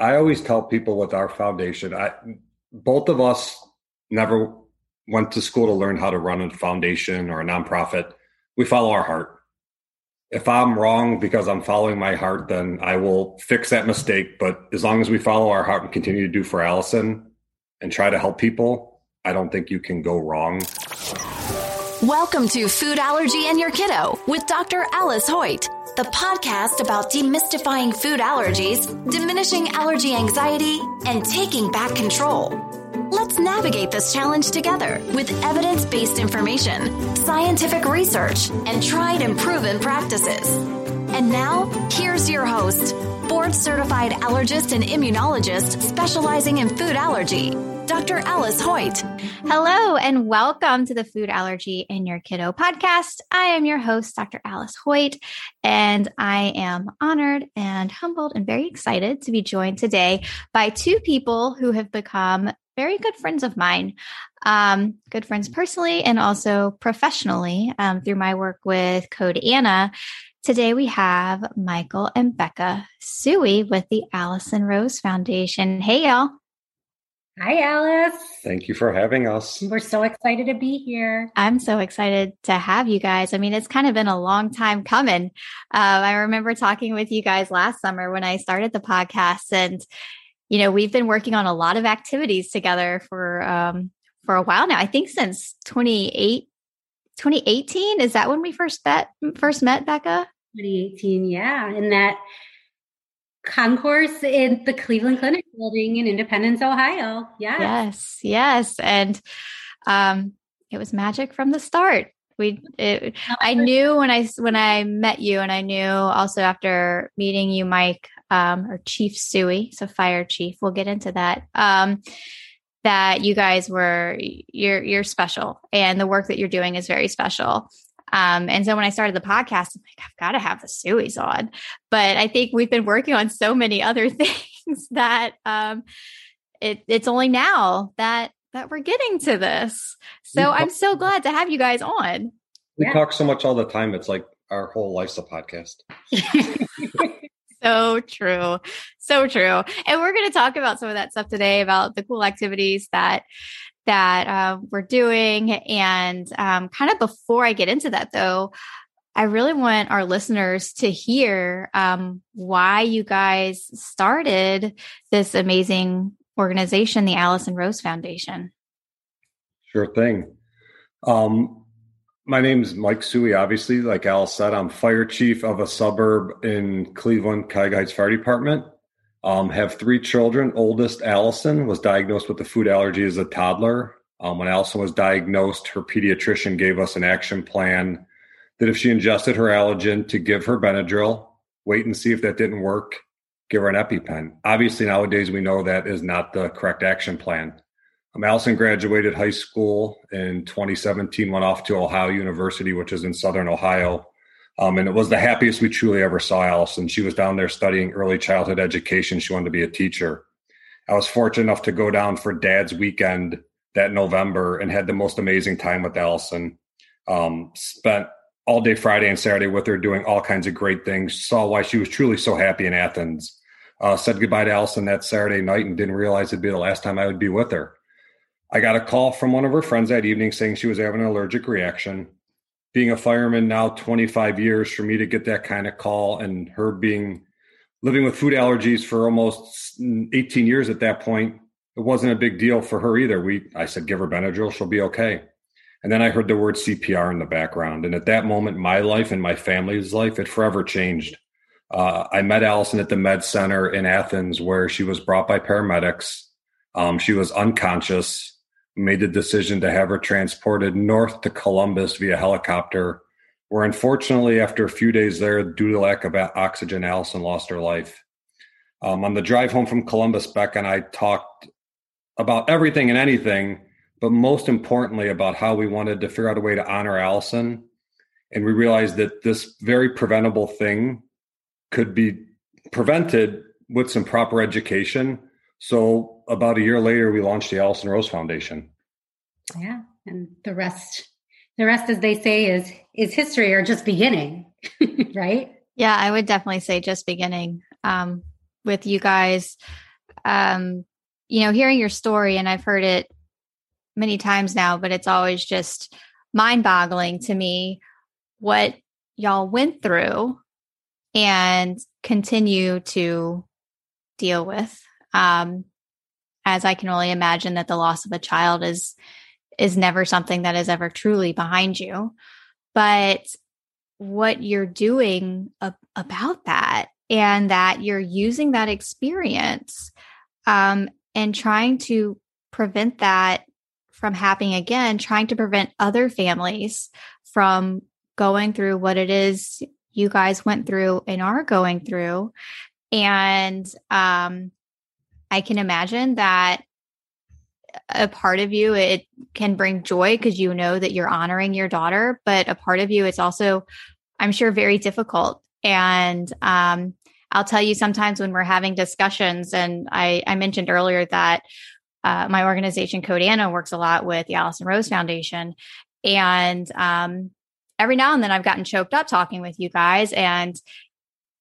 I always tell people with our foundation, I both of us never went to school to learn how to run a foundation or a nonprofit. We follow our heart. If I'm wrong because I'm following my heart, then I will fix that mistake. But as long as we follow our heart and continue to do for Allison and try to help people, I don't think you can go wrong. Welcome to Food Allergy and Your Kiddo with Dr. Alice Hoyt the podcast about demystifying food allergies, diminishing allergy anxiety, and taking back control. Let's navigate this challenge together with evidence based information, scientific research, and tried and proven practices. And now, here's your host, board certified allergist and immunologist specializing in food allergy, Dr. Alice Hoyt. Hello, and welcome to the Food Allergy in Your Kiddo podcast. I am your host, Dr. Alice Hoyt, and I am honored and humbled and very excited to be joined today by two people who have become very good friends of mine, um, good friends personally and also professionally um, through my work with Code Ana. Today we have Michael and Becca Suhy with the Allison Rose Foundation. Hey, y'all. Hi, Alice. Thank you for having us. We're so excited to be here. I'm so excited to have you guys. I mean, it's kind of been a long time coming. Uh, I remember talking with you guys last summer when I started the podcast, and you know, we've been working on a lot of activities together for um, for a while now. I think since 28, 2018 is that when we first met first met Becca? 2018, yeah, and that concourse in the Cleveland Clinic building in Independence, Ohio. Yes. Yes. Yes. And um, it was magic from the start. We, it, I knew when I, when I met you and I knew also after meeting you, Mike, um, or Chief Suhy, so fire chief, we'll get into that. Um, that you guys were, you're, you're special and the work that you're doing is very special. Um, and so when I started the podcast, I'm like, I've got to have the Suhys on. But I think we've been working on so many other things that um, it, it's only now that that we're getting to this. So I'm so glad to have you guys on. We yeah. talk so much all the time. It's like our whole life's a podcast. so true. So true. And we're going to talk about some of that stuff today about the cool activities that that uh, we're doing. And um, kind of before I get into that, though, I really want our listeners to hear um, why you guys started this amazing organization, the Allison Rose Foundation. Sure thing. Um, my name is Mike Suhy. Obviously, like Alice said, I'm fire chief of a suburb in Cleveland, Cuyahoga Heights Fire Department. Um, have three children. Oldest Allison was diagnosed with a food allergy as a toddler. Um, when Allison was diagnosed, her pediatrician gave us an action plan that if she ingested her allergen, to give her Benadryl, wait and see if that didn't work, give her an EpiPen. Obviously, nowadays we know that is not the correct action plan. Um, Allison graduated high school in 2017, went off to Ohio University, which is in Southern Ohio, um, and it was the happiest we truly ever saw Allison. She was down there studying early childhood education. She wanted to be a teacher. I was fortunate enough to go down for dad's weekend that November and had the most amazing time with Allison. Um, spent all day Friday and Saturday with her doing all kinds of great things. Saw why she was truly so happy in Athens. Uh, said goodbye to Allison that Saturday night and didn't realize it'd be the last time I would be with her. I got a call from one of her friends that evening saying she was having an allergic reaction being a fireman now 25 years for me to get that kind of call and her being living with food allergies for almost 18 years at that point it wasn't a big deal for her either. We i said give her benadryl she'll be okay. And then i heard the word cpr in the background. And at that moment my life and my family's life it forever changed. Uh, i met allison at the med center in athens where she was brought by paramedics. Um, she was unconscious made the decision to have her transported north to Columbus via helicopter, where unfortunately, after a few days there, due to lack of oxygen, Allison lost her life. Um, on the drive home from Columbus, Beck and I talked about everything and anything, but most importantly, about how we wanted to figure out a way to honor Allison. And we realized that this very preventable thing could be prevented with some proper education. So about a year later, we launched the Allison Rose Foundation. Yeah, and the rest, the rest, as they say, is is history or just beginning, right? Yeah, I would definitely say just beginning. Um, with you guys um, you know, hearing your story, and I've heard it many times now, but it's always just mind boggling to me what y'all went through and continue to deal with. Um, as I can only imagine that the loss of a child is is never something that is ever truly behind you. But what you're doing ab- about that and that you're using that experience um, and trying to prevent that from happening again, trying to prevent other families from going through what it is you guys went through and are going through. And um, I can imagine that a part of you it can bring joy because you know that you're honoring your daughter but a part of you it's also i'm sure very difficult. And um, i'll tell you sometimes when we're having discussions and i, I mentioned earlier that uh, my organization Code Ana works a lot with the allison rose foundation. And um, every now and then i've gotten choked up talking with you guys and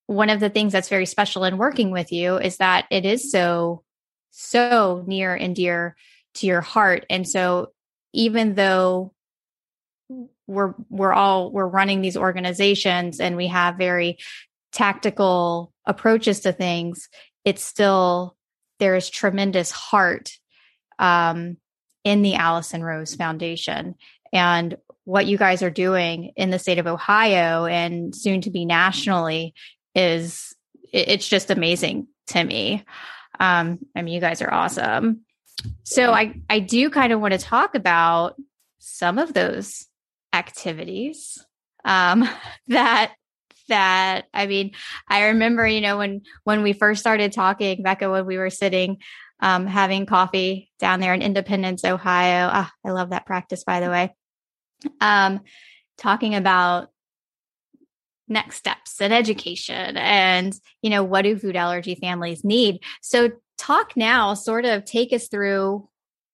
one of the things that's very special in working with you is that it is so so near and dear to your heart. And so even though we're we're all we're running these organizations and we have very tactical approaches to things, it's still there is tremendous heart um, in the Allison Rose Foundation. And what you guys are doing in the state of Ohio and soon to be nationally is it's just amazing to me. Um, I mean, you guys are awesome. So I I do kind of want to talk about some of those activities um, that that I mean I remember you know when when we first started talking Becca when we were sitting um, having coffee down there in Independence Ohio ah, I love that practice by the way um, talking about next steps and education and you know what do food allergy families need so talk now, sort of take us through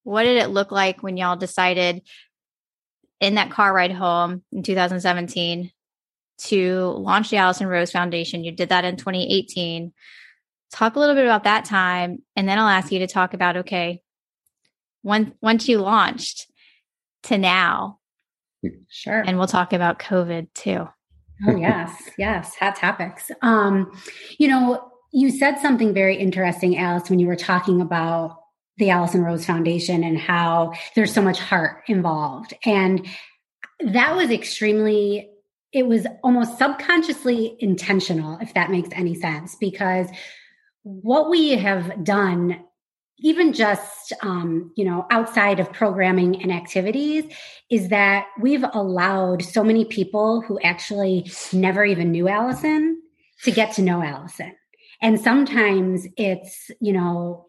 what did it look like when y'all decided in that car ride home in 2017 to launch the Allison Rose Foundation? You did that in 2018. Talk a little bit about that time, and then I'll ask you to talk about okay, once once you launched to now. Hmm. Sure. And we'll talk about COVID too. Oh yes, yes, hot topics. Um, you know, you said something very interesting, Alice, when you were talking about the Allison Rose Foundation and how there's so much heart involved. And that was extremely, it was almost subconsciously intentional, if that makes any sense, because what we have done even just um, you know outside of programming and activities is that we've allowed so many people who actually never even knew allison to get to know allison. And sometimes it's, you know,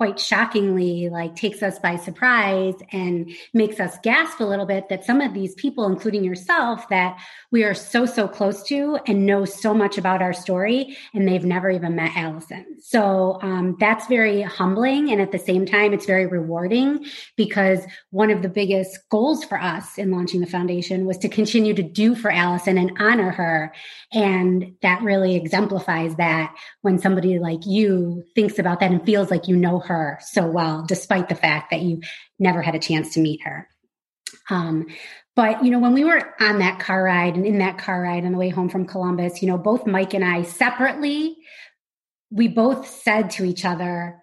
quite shockingly like takes us by surprise and makes us gasp a little bit that some of these people including yourself that we are so so close to and know so much about our story and they've never even met allison. So um, that's very humbling and at the same time it's very rewarding because one of the biggest goals for us in launching the foundation was to continue to do for allison and honor her. And that really exemplifies that when somebody like you thinks about that and feels like you know her her so well, despite the fact that you never had a chance to meet her. Um, but you know, when we were on that car ride and in that car ride on the way home from Columbus, you know, both Mike and I separately, we both said to each other,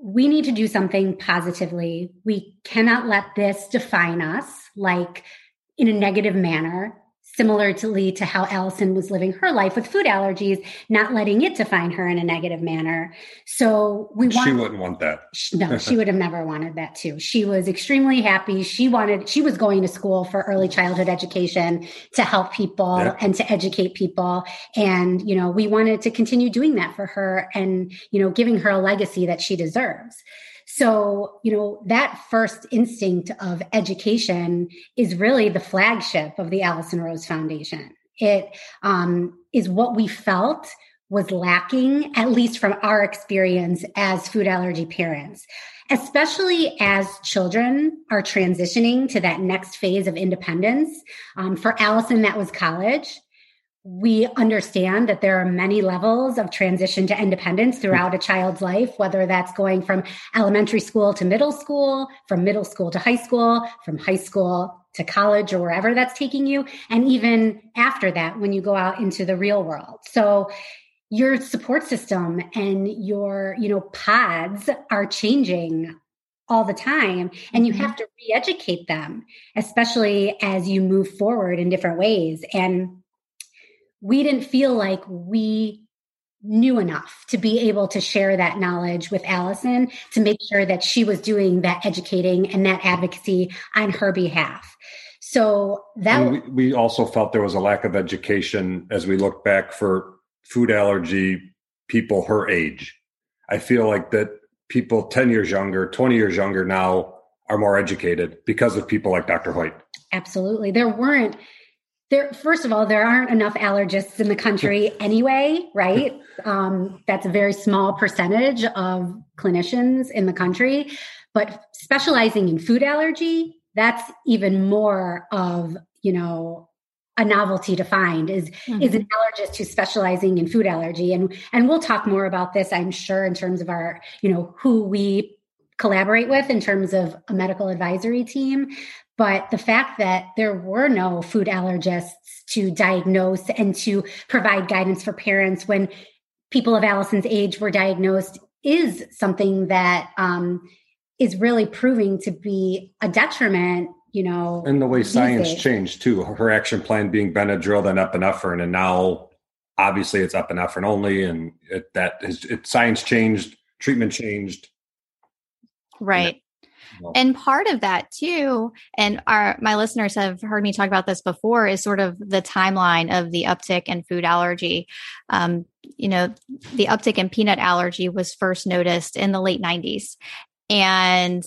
we need to do something positively. We cannot let this define us like in a negative manner similarly to how Allison was living her life with food allergies, not letting it define her in a negative manner. So we want, she wouldn't want that. no, she would have never wanted that too. She was extremely happy. She wanted, she was going to school for early childhood education to help people yeah. and to educate people. And, you know, we wanted to continue doing that for her and, you know, giving her a legacy that she deserves. So, you know, that first instinct of education is really the flagship of the Allison Rose Foundation. It um, is what we felt was lacking, at least from our experience as food allergy parents, especially as children are transitioning to that next phase of independence. Um, for Allison, that was college. We understand that there are many levels of transition to independence throughout a child's life, whether that's going from elementary school to middle school, from middle school to high school, from high school to college or wherever that's taking you, and even after that when you go out into the real world. So your support system and your, you know, pods are changing all the time and you mm-hmm. have to re-educate them especially as you move forward in different ways and we didn't feel like we knew enough to be able to share that knowledge with Allison to make sure that she was doing that educating and that advocacy on her behalf. So that we, we also felt there was a lack of education as we look back for food allergy people her age. I feel like that people 10 years younger, 20 years younger now are more educated because of people like Dr. Hoyt. Absolutely. There weren't there first of all there aren't enough allergists in the country anyway right? Um, that's a very small percentage of clinicians in the country. But specializing in food allergy that's even more of you know a novelty to find is mm-hmm. is an allergist who's specializing in food allergy. And and we'll talk more about this i'm sure in terms of our you know who we collaborate with in terms of a medical advisory team but the fact that there were no food allergists to diagnose and to provide guidance for parents when people of Allison's age were diagnosed is something that um, is really proving to be a detriment you know and the way science days. changed too. Her action plan being benadryl then epinephrine and now obviously it's epinephrine only and it, that is it, science changed treatment changed. Right and part of that too, and our my listeners have heard me talk about this before, is sort of the timeline of the uptick in food allergy. Um, you know, the uptick in peanut allergy was first noticed in the late 90s. And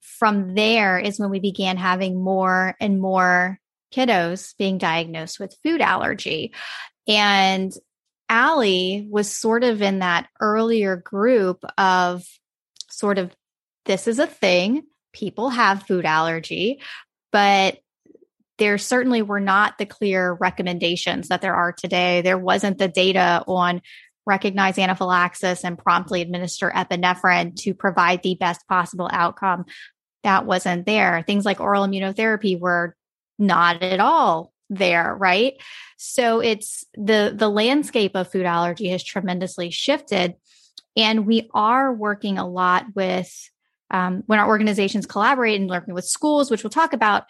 from there is when we began having more and more kiddos being diagnosed with food allergy. And Allie was sort of in that earlier group of sort of this is a thing. People have food allergy, but there certainly were not the clear recommendations that there are today. There wasn't the data on recognize anaphylaxis and promptly administer epinephrine to provide the best possible outcome. That wasn't there. Things like oral immunotherapy were not at all there, right? So it's the the landscape of food allergy has tremendously shifted and we are working a lot with um, when our organizations collaborate and working with schools, which we'll talk about,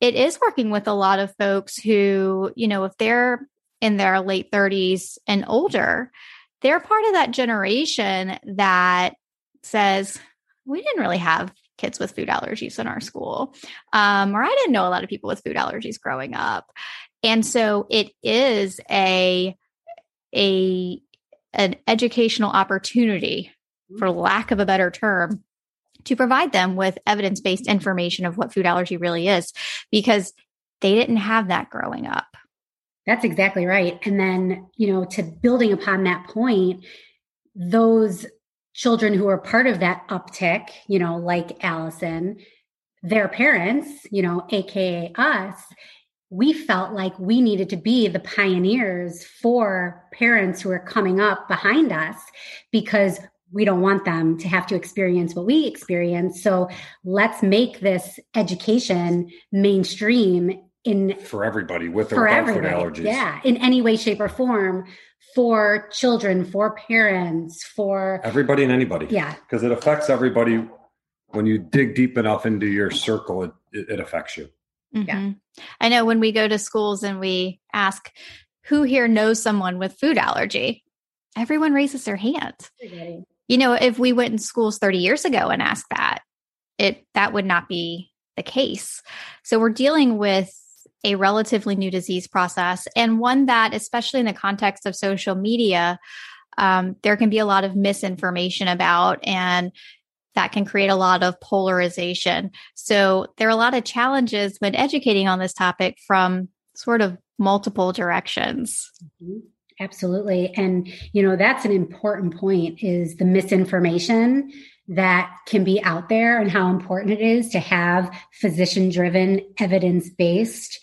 it is working with a lot of folks who, you know, if they're in their late 30s and older, they're part of that generation that says, we didn't really have kids with food allergies in our school. Um, or I didn't know a lot of people with food allergies growing up. And so it is a, a, an educational opportunity for lack of a better term to provide them with evidence based information of what food allergy really is because they didn't have that growing up. That's exactly right. And then, you know, to building upon that point, those children who are part of that uptick, you know, like Allison, their parents, you know, AKA us, we felt like we needed to be the pioneers for parents who are coming up behind us because we don't want them to have to experience what we experience. So let's make this education mainstream in for everybody with or for without food allergies. Yeah, in any way, shape, or form for children, for parents, for everybody and anybody. Yeah, because it affects everybody. When you dig deep enough into your circle, it, it, it affects you. Mm-hmm. Yeah, I know when we go to schools and we ask who here knows someone with food allergy, everyone raises their hand. You know, if we went in schools 30 years ago and asked that, it that would not be the case. So we're dealing with a relatively new disease process and one that, especially in the context of social media, um, there can be a lot of misinformation about and that can create a lot of polarization. So there are a lot of challenges when educating on this topic from sort of multiple directions. Mm-hmm. Absolutely. And, you know, that's an important point is the misinformation that can be out there and how important it is to have physician driven, evidence based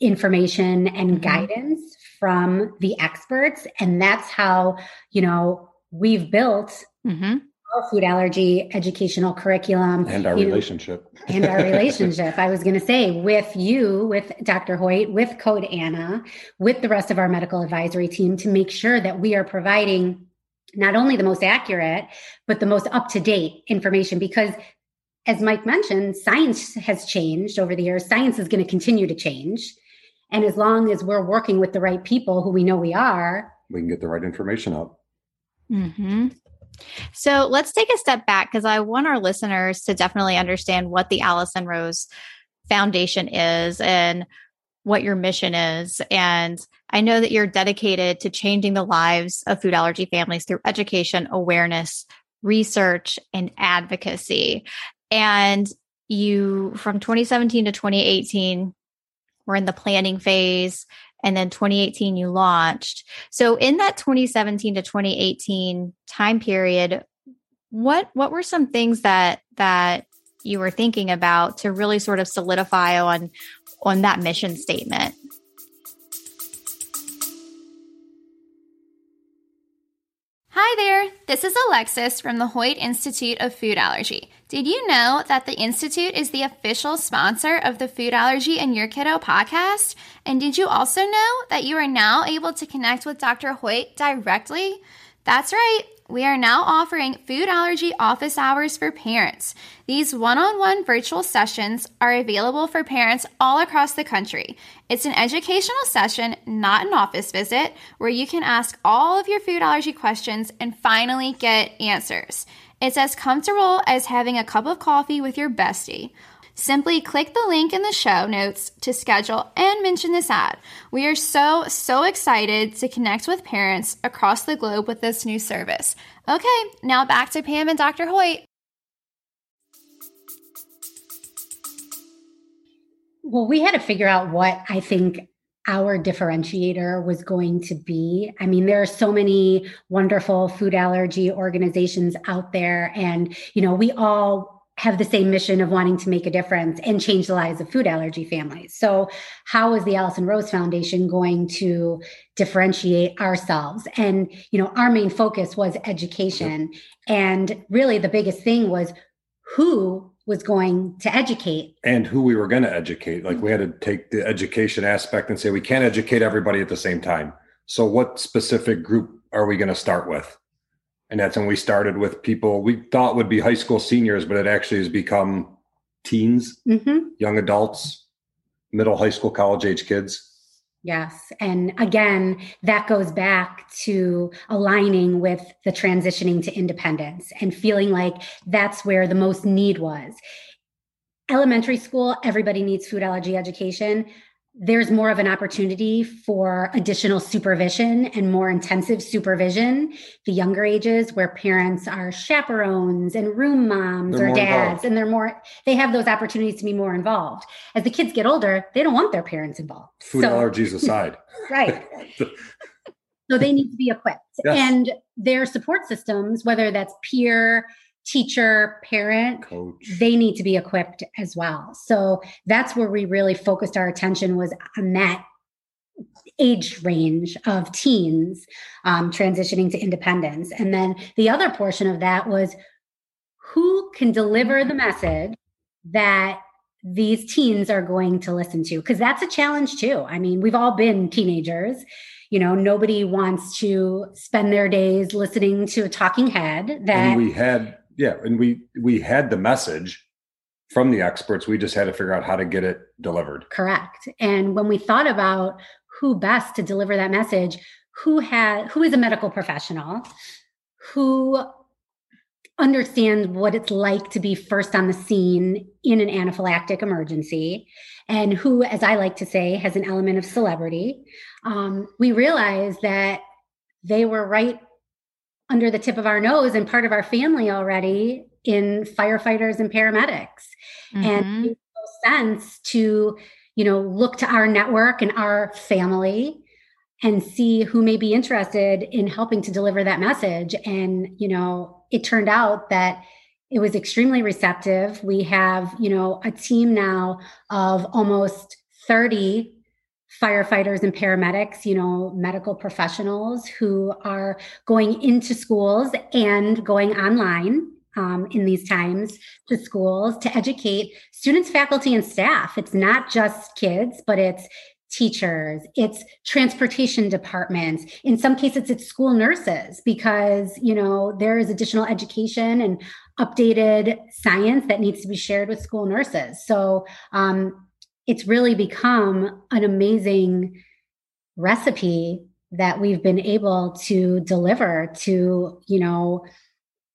information and mm-hmm. guidance from the experts. And that's how, you know, we've built mm-hmm. Our food allergy educational curriculum and our relationship. Know, and our relationship. I was going to say with you, with Dr. Hoyt, with Code Ana, with the rest of our medical advisory team to make sure that we are providing not only the most accurate, but the most up to date information because as Mike mentioned, science has changed over the years. Science is going to continue to change. And as long as we're working with the right people who we know we are, we can get the right information out. Mm-hmm. So let's take a step back because I want our listeners to definitely understand what the Allison Rose Foundation is and what your mission is. And I know that you're dedicated to changing the lives of food allergy families through education, awareness, research, and advocacy. And you, from 2017 to 2018, were in the planning phase. And then 2018, you launched. So in that 2017 to 2018 time period, what what were some things that that you were thinking about to really sort of solidify on on that mission statement? Hi there, this is Alexis from the Hoyt Institute of Food Allergy. Did you know that the Institute is the official sponsor of the Food Allergy and Your Kiddo podcast? And did you also know that you are now able to connect with Dr. Hoyt directly? That's right. We are now offering food allergy office hours for parents. These one on one virtual sessions are available for parents all across the country. It's an educational session, not an office visit, where you can ask all of your food allergy questions and finally get answers. It's as comfortable as having a cup of coffee with your bestie. Simply click the link in the show notes to schedule and mention this ad. We are so, so excited to connect with parents across the globe with this new service. Okay, now back to Pam and Dr. Hoyt. Well, we had to figure out what I think our differentiator was going to be. I mean, there are so many wonderful food allergy organizations out there, and, you know, we all have the same mission of wanting to make a difference and change the lives of food allergy families. So, how is the Allison Rose Foundation going to differentiate ourselves? And, you know, our main focus was education. And really, the biggest thing was who was going to educate and who we were going to educate. Like, mm-hmm. we had to take the education aspect and say we can't educate everybody at the same time. So, what specific group are we going to start with? And that's when we started with people we thought would be high school seniors but it actually has become teens mm-hmm. young adults middle high school college age kids. Yes. And again that goes back to aligning with the transitioning to independence and feeling like that's where the most need was. Elementary school everybody needs food allergy education there's more of an opportunity for additional supervision and more intensive supervision. The younger ages where parents are chaperones and room moms they're or dads involved. and they're more they have those opportunities to be more involved. As the kids get older they don't want their parents involved. Food so, allergies aside. Right. So they need to be equipped. Yes. and their support systems whether that's peer teacher, parent, Coach. they need to be equipped as well. So that's where we really focused our attention was on that age range of teens um, transitioning to independence. And then the other portion of that was who can deliver the message that these teens are going to listen to because that's a challenge too. I mean, we've all been teenagers. You know, nobody wants to spend their days listening to a talking head that and we had yeah, and we we had the message from the experts. We just had to figure out how to get it delivered. Correct. And when we thought about who best to deliver that message, who had who is a medical professional, who understands what it's like to be first on the scene in an anaphylactic emergency, and who, as I like to say, has an element of celebrity. Um, we realized that they were right under the tip of our nose and part of our family already in firefighters and paramedics. Mm-hmm. And it makes no sense to, you know, look to our network and our family and see who may be interested in helping to deliver that message. And, you know, it turned out that it was extremely receptive. We have, you know, a team now of almost 30 firefighters and paramedics, you know, medical professionals who are going into schools and going online um, in these times to schools to educate students, faculty, and staff. It's not just kids, but it's teachers, it's transportation departments. In some cases, it's school nurses because, you know, there is additional education and updated science that needs to be shared with school nurses. So um, it's really become an amazing recipe that we've been able to deliver to, you know,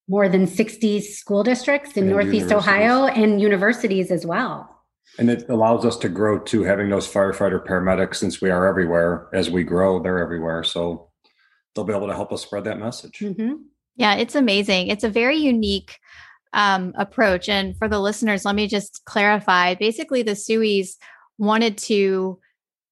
more than 60 school districts in and Northeast Ohio and universities as well. And it allows us to grow too, having those firefighter paramedics, since we are everywhere. As we grow, they're everywhere. So they'll be able to help us spread that message. Mm-hmm. Yeah, it's amazing. It's a very unique um, approach. And for the listeners, let me just clarify. Basically, the Suhys wanted to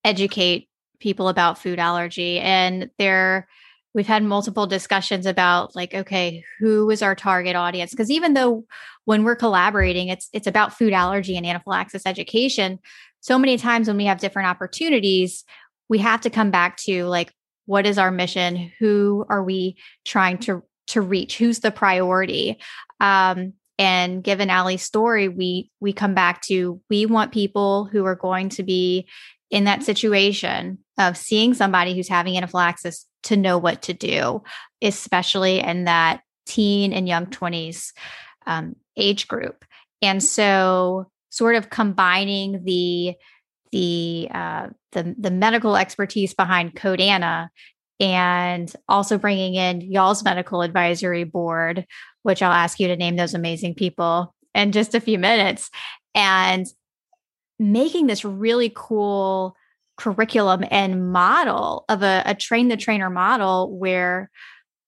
educate people about food allergy, and they're we've had multiple discussions about like okay who is our target audience because even though when we're collaborating it's it's about food allergy and anaphylaxis education so many times when we have different opportunities we have to come back to like what is our mission who are we trying to to reach who's the priority um and given Allie's story we we come back to we want people who are going to be in that situation of seeing somebody who's having anaphylaxis to know what to do, especially in that teen and young 20s um, age group. And so, sort of combining the the uh, the the medical expertise behind Code Ana and also bringing in y'all's medical advisory board, which I'll ask you to name those amazing people in just a few minutes, and making this really cool curriculum and model of a, a train the trainer model where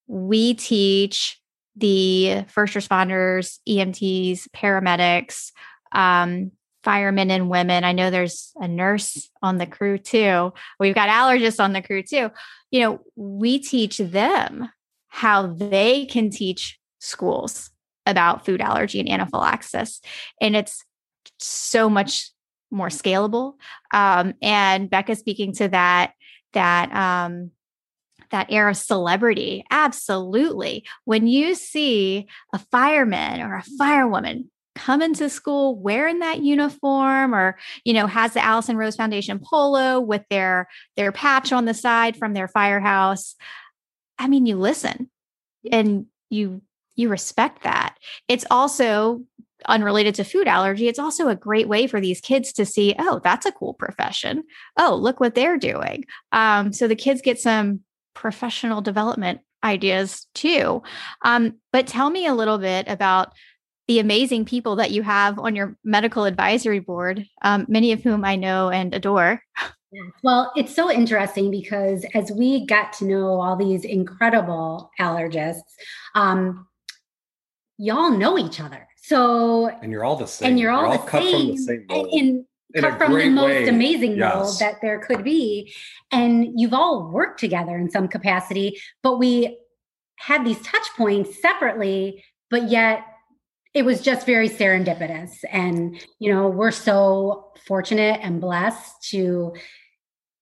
we teach the first responders, EMTs, paramedics, um, firemen and women. I know there's a nurse on the crew too. We've got allergists on the crew too. You know, we teach them how they can teach schools about food allergy and anaphylaxis. And it's so much more scalable. Um, and Becca speaking to that, that, um, that air of celebrity. Absolutely. When you see a fireman or a firewoman come into school wearing that uniform or you know has the allison rose foundation polo with their their patch on the side from their firehouse i mean you listen and you you respect that it's also unrelated to food allergy, it's also a great way for these kids to see, oh, that's a cool profession. Oh, look what they're doing. Um, so the kids get some professional development ideas too. Um, but tell me a little bit about the amazing people that you have on your medical advisory board, um, many of whom I know and adore. Well, it's so interesting because as we got to know all these incredible allergists, um, y'all know each other. So and you're all the same. And you're all, you're all cut same, from the same mold. In, in cut from the most way. amazing yes. mold that there could be. And you've all worked together in some capacity, but we had these touch points separately, but yet it was just very serendipitous. And, you know, we're so fortunate and blessed to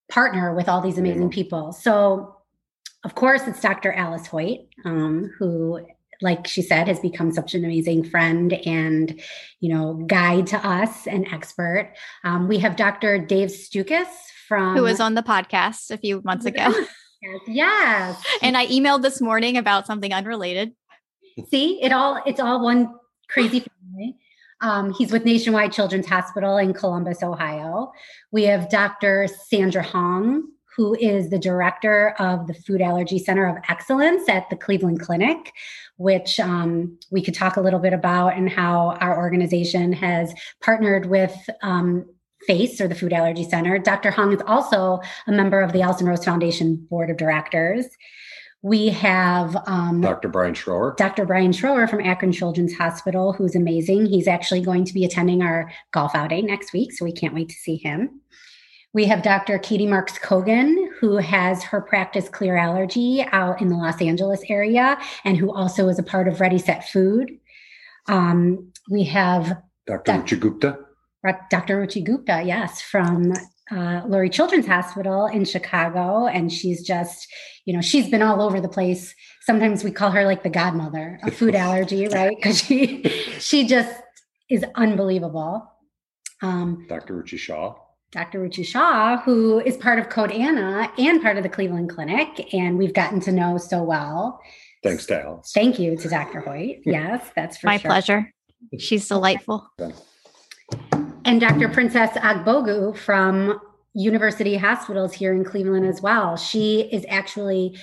partner with all these amazing people. So, of course, it's Dr. Alice Hoyt, um, who like she said, has become such an amazing friend and, you know, guide to us, and expert. Um, we have Dr. Dave Stukus from who was on the podcast a few months ago. Yes, yes. And I emailed this morning about something unrelated. See, it all it's all one crazy family. Um, he's with Nationwide Children's Hospital in Columbus, Ohio. We have Dr. Sandra Hong, who is the director of the Food Allergy Center of Excellence at the Cleveland Clinic which um, we could talk a little bit about and how our organization has partnered with um, FACE or the Food Allergy Center. Dr. Hong is also a member of the Allison Rose Foundation Board of Directors. We have um, Dr. Brian Schroer. Dr. Brian Schroer from Akron Children's Hospital, who's amazing. He's actually going to be attending our golf outing next week, so we can't wait to see him. We have Dr. Katie Marks Cogan, who has her practice Clear Allergy out in the Los Angeles area and who also is a part of Ready Set Food. Um, we have Dr. Ruchi Gupta. Dr. Ruchi Gupta, yes, from uh, Lurie Children's Hospital in Chicago, and she's just, you know, she's been all over the place. Sometimes we call her like the godmother of food allergy, right? Because she she just is unbelievable. Um, Dr. Ruchi Shaw. Dr. Ruchi Shaw, who is part of Code Ana and part of the Cleveland Clinic, and we've gotten to know so well. Thanks to Alice. Thank you to Dr. Hoyt. Yes, that's for my sure. pleasure. She's delightful. And Dr. Princess Ogbogu from University Hospitals here in Cleveland as well. She is actually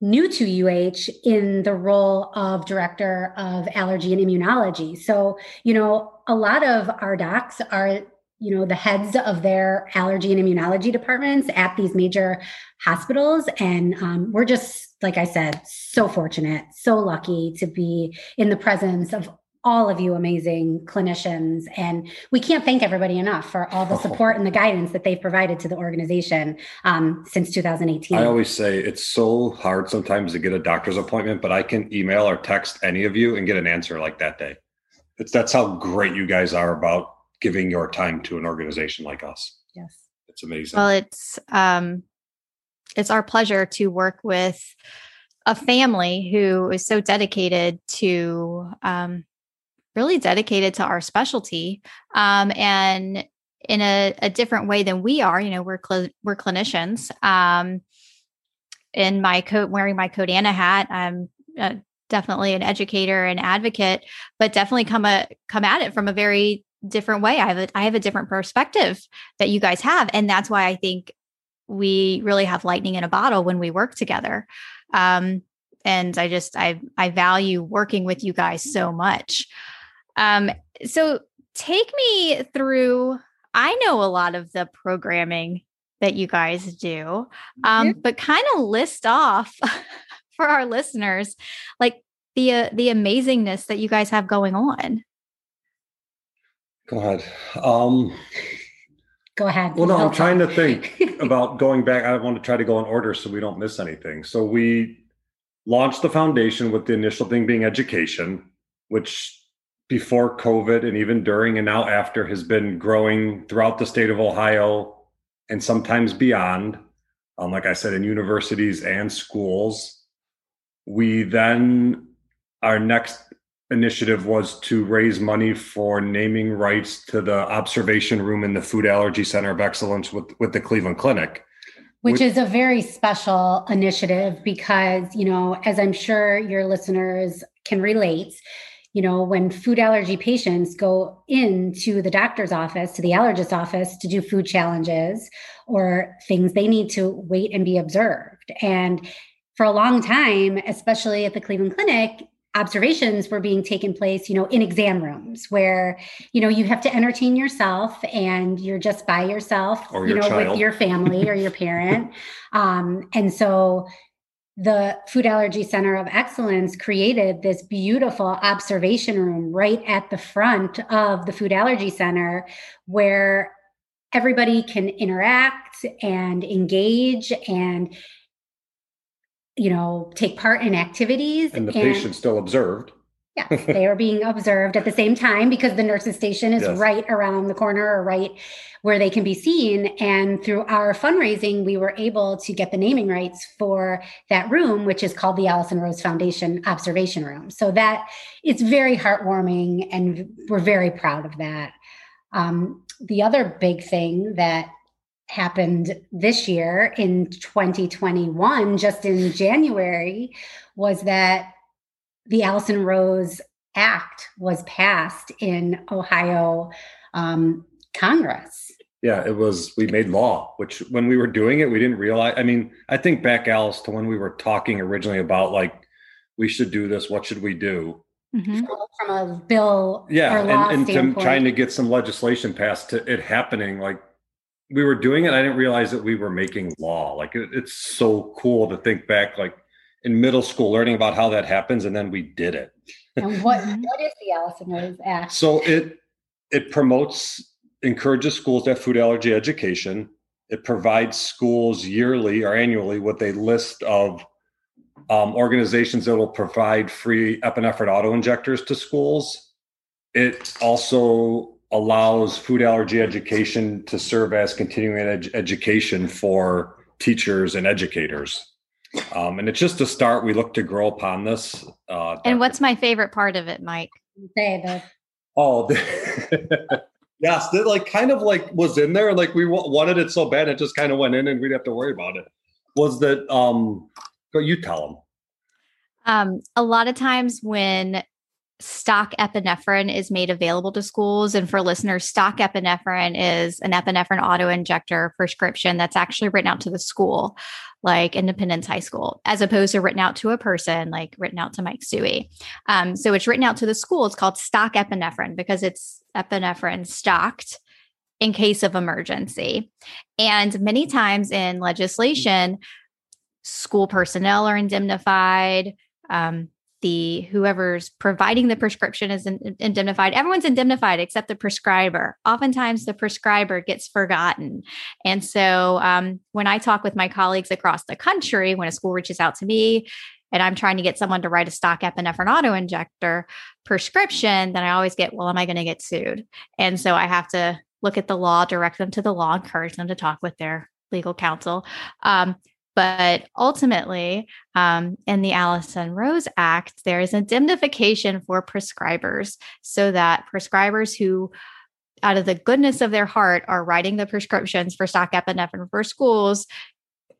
new to UH in the role of director of allergy and immunology. So, you know, a lot of our docs are you know the heads of their allergy and immunology departments at these major hospitals and um, we're just like i said so fortunate so lucky to be in the presence of all of you amazing clinicians and we can't thank everybody enough for all the support and the guidance that they've provided to the organization um, since 2018 i always say it's so hard sometimes to get a doctor's appointment but i can email or text any of you and get an answer like that day. It's that's how great you guys are about giving your time to an organization like us. Yes. It's amazing. Well it's um it's our pleasure to work with a family who is so dedicated to um, really dedicated to our specialty um, and in a, a, different way than we are. You know, we're cl- we're clinicians. Um, in my coat, wearing my Code Ana hat, I'm uh, definitely an educator and advocate, but definitely come a come at it from a very different way. I have a I have a different perspective that you guys have, and that's why I think we really have lightning in a bottle when we work together. Um, and I just I I value working with you guys so much. Um, so take me through. I know a lot of the programming that you guys do, um, but kind of list off for our listeners, like the uh, the amazingness that you guys have going on. Go ahead. Um, Go ahead. Well, no, I'm trying to think about going back. I want to try to go in order so we don't miss anything. So we launched the foundation with the initial thing being education, which before COVID and even during and now after has been growing throughout the state of Ohio and sometimes beyond. Um, like I said, in universities and schools. We then, our next initiative was to raise money for naming rights to the observation room in the Food Allergy Center of Excellence with, with the Cleveland Clinic. Which is a very special initiative because, you know, as I'm sure your listeners can relate, you know, when food allergy patients go into the doctor's office, to the allergist's office to do food challenges or things, they need to wait and be observed. And for a long time, especially at the Cleveland Clinic, observations were being taken place you know in exam rooms where you know you have to entertain yourself and you're just by yourself or you know child. with your family or your parent um, and so the Food Allergy Center of Excellence created this beautiful observation room right at the front of the Food Allergy Center where everybody can interact and engage and you know take part in activities and the and, patient still observed yes they are being observed at the same time because the nurse's station is yes. right around the corner or right where they can be seen. And through our fundraising we were able to get the naming rights for that room which is called the allison rose foundation observation room. So that it's very heartwarming and we're very proud of that. Um, the other big thing that happened this year in 2021, just in January, was that the Allison Rose Act was passed in Ohio um, Congress. Yeah, it was. We made law, which when we were doing it, we didn't realize. I mean, I think back, Alice, to when we were talking originally about like we should do this. What should we do? Mm-hmm. From a bill, yeah, and, and to trying to get some legislation passed to it happening. Like we were doing it, I didn't realize that we were making law. Like it, it's so cool to think back, like in middle school, learning about how that happens, and then we did it. and what what is the Rose Act? So it it promotes, encourages schools to have food allergy education. It provides schools yearly or annually with a list of um, organizations that will provide free epinephrine auto injectors to schools. It also allows food allergy education to serve as continuing ed- education for teachers and educators. Um, and it's just a start. We look to grow upon this. Uh, and what's my favorite part of it, Mike? Say the oh, the yes, that like kind of like was in there. Like we w- wanted it so bad, it just kind of went in, and we'd have to worry about it. Was that um? Go, you tell them. Um, a lot of times when stock epinephrine is made available to schools. And for listeners, stock epinephrine is an epinephrine auto injector prescription that's actually written out to the school, like Independence High School, as opposed to written out to a person, like written out to Mike Suhy. Um, so it's written out to the school. It's called stock epinephrine because it's epinephrine stocked in case of emergency. And many times in legislation, school personnel are indemnified. Um, the whoever's providing the prescription is indemnified. Everyone's indemnified except the prescriber. Oftentimes the prescriber gets forgotten. And so um, when i talk with my colleagues across the country when a school reaches out to me and i'm trying to get someone to write a stock epinephrine auto injector prescription then i always get well am i going to get sued? And so i have to look at the law direct them to the law encourage them to talk with their legal counsel. Um, but ultimately, um, in the Allison Rose Act, there is indemnification for prescribers so that prescribers who out of the goodness of their heart are writing the prescriptions for stock epinephrine for schools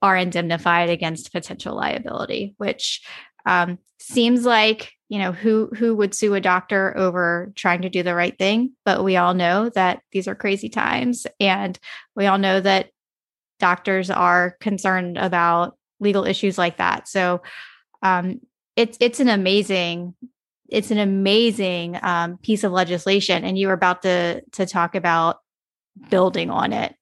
are indemnified against potential liability which um, seems like you know who who would sue a doctor over trying to do the right thing? But we all know that these are crazy times and we all know that doctors are concerned about legal issues like that. So um, it's it's an amazing it's an amazing um, piece of legislation, and you were about to to talk about building on it.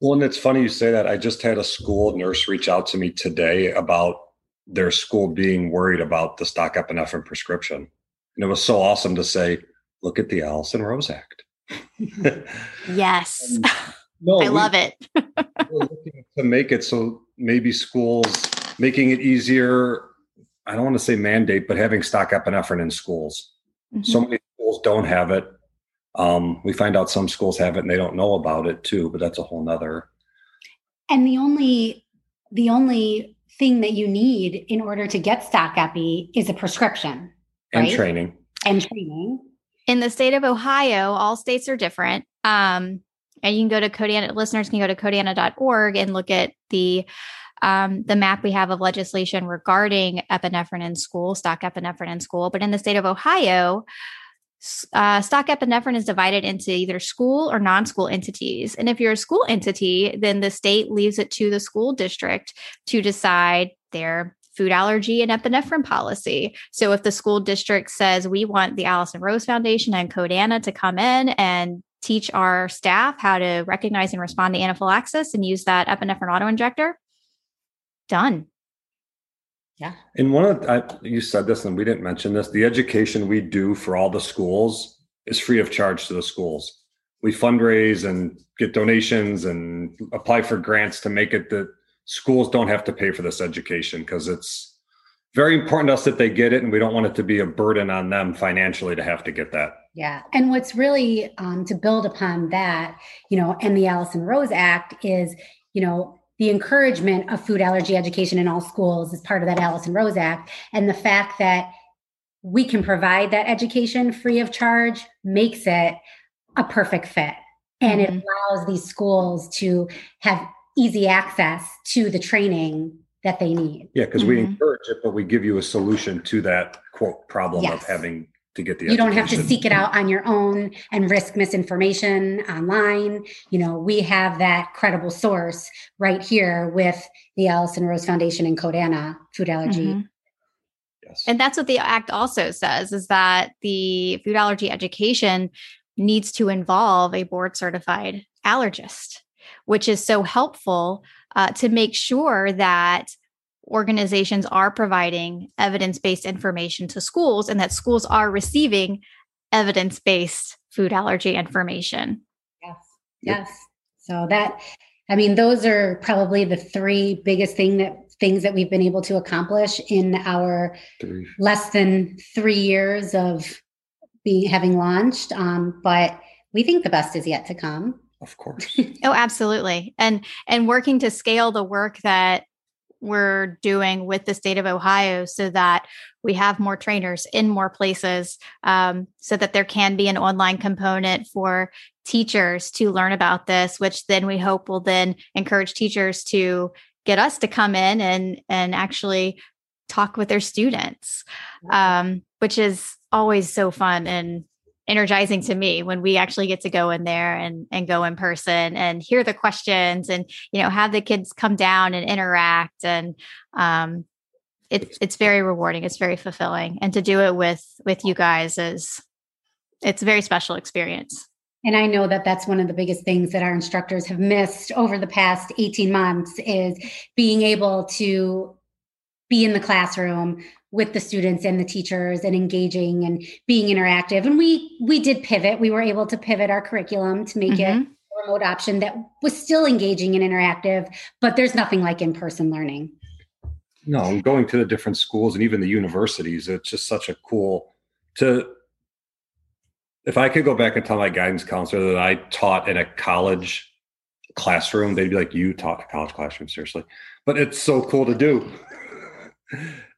Well, and it's funny you say that. I just had a school nurse reach out to me today about their school being worried about the stock epinephrine prescription, and it was so awesome to say, "Look at the Allison Rose Act." yes. No, I we, love it. we're looking to make it so maybe schools making it easier. I don't want to say mandate, but having stock epinephrine in schools. Mm-hmm. So many schools don't have it. Um, we find out some schools have it and they don't know about it too, but that's a whole nother. And the only the only thing that you need in order to get stock epi is a prescription and right? training and training. In the state of Ohio, all states are different. Um, and you can go to Code Ana, listeners can go to codiana.org and look at the um, the map we have of legislation regarding epinephrine in school, stock epinephrine in school. But in the state of Ohio, uh, stock epinephrine is divided into either school or non school entities. And if you're a school entity, then the state leaves it to the school district to decide their food allergy and epinephrine policy. So if the school district says we want the Allison Rose Foundation and Code Ana to come in and teach our staff how to recognize and respond to anaphylaxis and use that epinephrine auto injector. Done. Yeah. And one of I, you said this, and we didn't mention this. The education we do for all the schools is free of charge to the schools. We fundraise and get donations and apply for grants to make it that schools don't have to pay for this education because it's very important to us that they get it, and we don't want it to be a burden on them financially to have to get that. Yeah. And what's really um, to build upon that, you know, and the Allison Rose Act is, you know, the encouragement of food allergy education in all schools is part of that Allison Rose Act. And the fact that we can provide that education free of charge makes it a perfect fit. And mm-hmm. it allows these schools to have easy access to the training that they need. Yeah, because mm-hmm. we encourage it, but we give you a solution to that quote problem yes. of having to get the you education. don't have to seek it out on your own and risk misinformation online you know we have that credible source right here with the allison rose foundation and Code Ana food allergy mm-hmm. yes. and that's what the act also says is that the food allergy education needs to involve a board certified allergist which is so helpful uh, to make sure that organizations are providing evidence based information to schools and that schools are receiving evidence based food allergy information. Yes. Yes. So that, I mean, those are probably the three biggest thing that things that we've been able to accomplish in our three. less than three years of being having launched. Um, but we think the best is yet to come. Of course. oh, absolutely. And and working to scale the work that we're doing with the state of Ohio so that we have more trainers in more places um, so that there can be an online component for teachers to learn about this which then we hope will then encourage teachers to get us to come in and and actually talk with their students um, which is always so fun and energizing to me when we actually get to go in there and and go in person and hear the questions and you know have the kids come down and interact. And um it's it's very rewarding. It's very fulfilling. And to do it with with you guys is it's a very special experience. And i know that that's one of the biggest things that our instructors have missed over the past 18 months is being able to be in the classroom with the students and the teachers and engaging and being interactive. And we we did pivot. We were able to pivot our curriculum to make mm-hmm. it a remote option that was still engaging and interactive but there's nothing like in-person learning. No going to the different schools and even the universities it's just such a cool to if i could go back and tell my guidance counselor that i taught in a college classroom they'd be like you taught a college classroom seriously. But it's so cool to do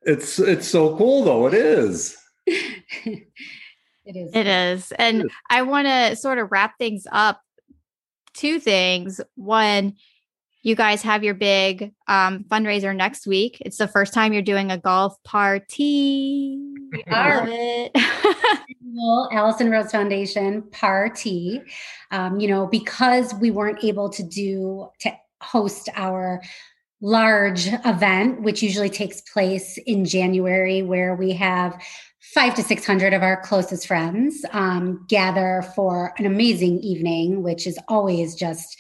it's it's so cool though. It is. it is. It is. And is. I want to sort of wrap things up. Two things. One, you guys have your big um, fundraiser next week. It's the first time you're doing a golf party. We are. it. Allison Rose Foundation party. Um, you know, because we weren't able to do to host our large event, which usually takes place in January, where we have five to 600 of our closest friends um, gather for an amazing evening, which is always just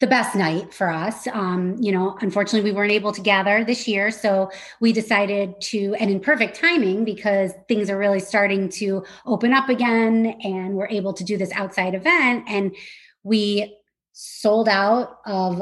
the best night for us. Um, you know, unfortunately, we weren't able to gather this year. So we decided to, and in perfect timing, because things are really starting to open up again and we're able to do this outside event. And we sold out of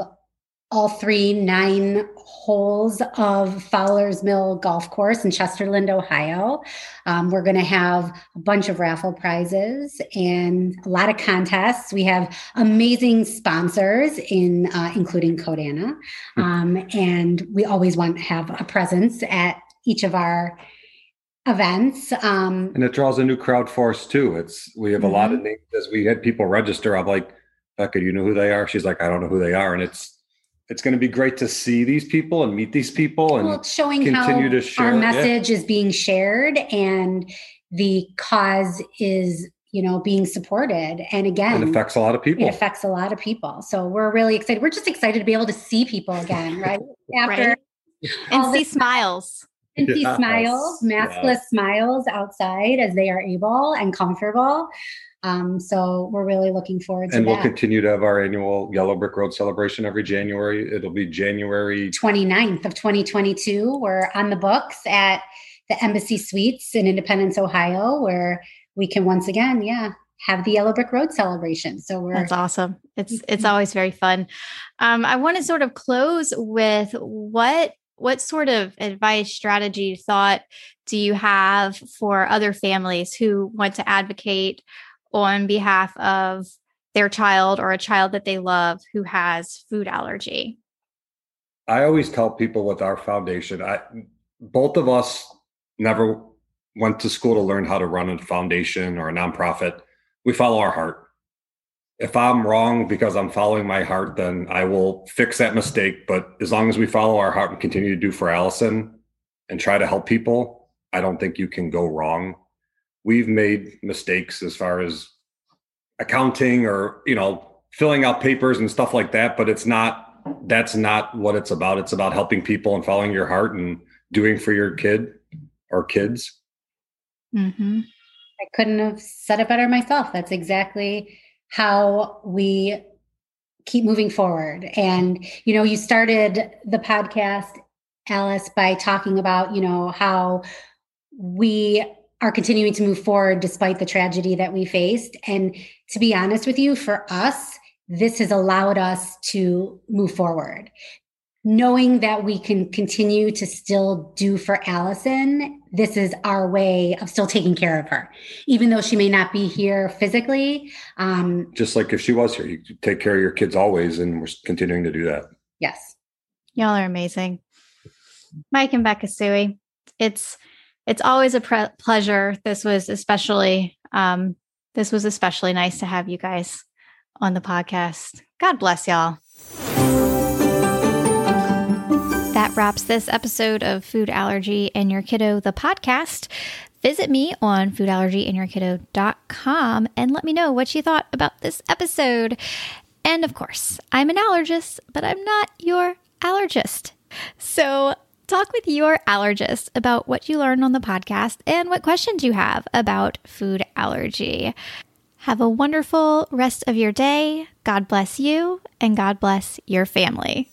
all three nine holes of Fowler's Mill Golf Course in Chesterland, Ohio. Um, we're going to have a bunch of raffle prizes and a lot of contests. We have amazing sponsors, in uh, including Code Ana, hmm. um, and we always want to have a presence at each of our events. Um, and it draws a new crowd for us too. It's we have a mm-hmm. lot of mm-hmm. names as we had people register. I'm like, Becca, you know who they are? She's like, I don't know who they are, and it's it's going to be great to see these people and meet these people and well, showing continue to share our message yeah. is being shared and the cause is you know being supported and again it affects a lot of people it affects a lot of people so we're really excited we're just excited to be able to see people again right after right. and see smiles and yes. see smiles maskless yes. smiles outside as they are able and comfortable um, so we're really looking forward to and we'll that. continue to have our annual Yellow Brick Road celebration every January. It'll be January 29th of 2022. We're on the books at the Embassy Suites in Independence, Ohio, where we can once again, yeah, have the Yellow Brick Road celebration. So we're that's awesome. It's it's mm-hmm. always very fun. Um, I want to sort of close with what what sort of advice, strategy, thought do you have for other families who want to advocate on behalf of their child or a child that they love who has food allergy? I always tell people with our foundation, I both of us never went to school to learn how to run a foundation or a nonprofit. We follow our heart. If I'm wrong because I'm following my heart, then I will fix that mistake. But as long as we follow our heart and continue to do for Allison and try to help people, I don't think you can go wrong we've made mistakes as far as accounting or you know filling out papers and stuff like that but it's not that's not what it's about. It's about helping people and following your heart and doing for your kid or kids. Mm-hmm. i couldn't have said it better myself. That's exactly how we keep moving forward. And you know you started the podcast alice by talking about you know how we are continuing to move forward despite the tragedy that we faced. And to be honest with you, for us, this has allowed us to move forward. knowing that we can continue to still do for Allison, this is our way of still taking care of her, even though she may not be here physically. Um, Just like if she was here, you take care of your kids always, and we're continuing to do that. yes. Y'all are amazing. Mike and Becca Suhy. It's it's always a pre- pleasure. This was especially um this was especially nice to have you guys on the podcast. God bless y'all. That wraps this episode of Food Allergy and Your Kiddo, the podcast. Visit me on foodallergyandyourkiddo.com and let me know what you thought about this episode. And of course, I'm an allergist, but I'm not your allergist. So talk with your allergist about what you learned on the podcast and what questions you have about food allergy. Have a wonderful rest of your day. God bless you and God bless your family.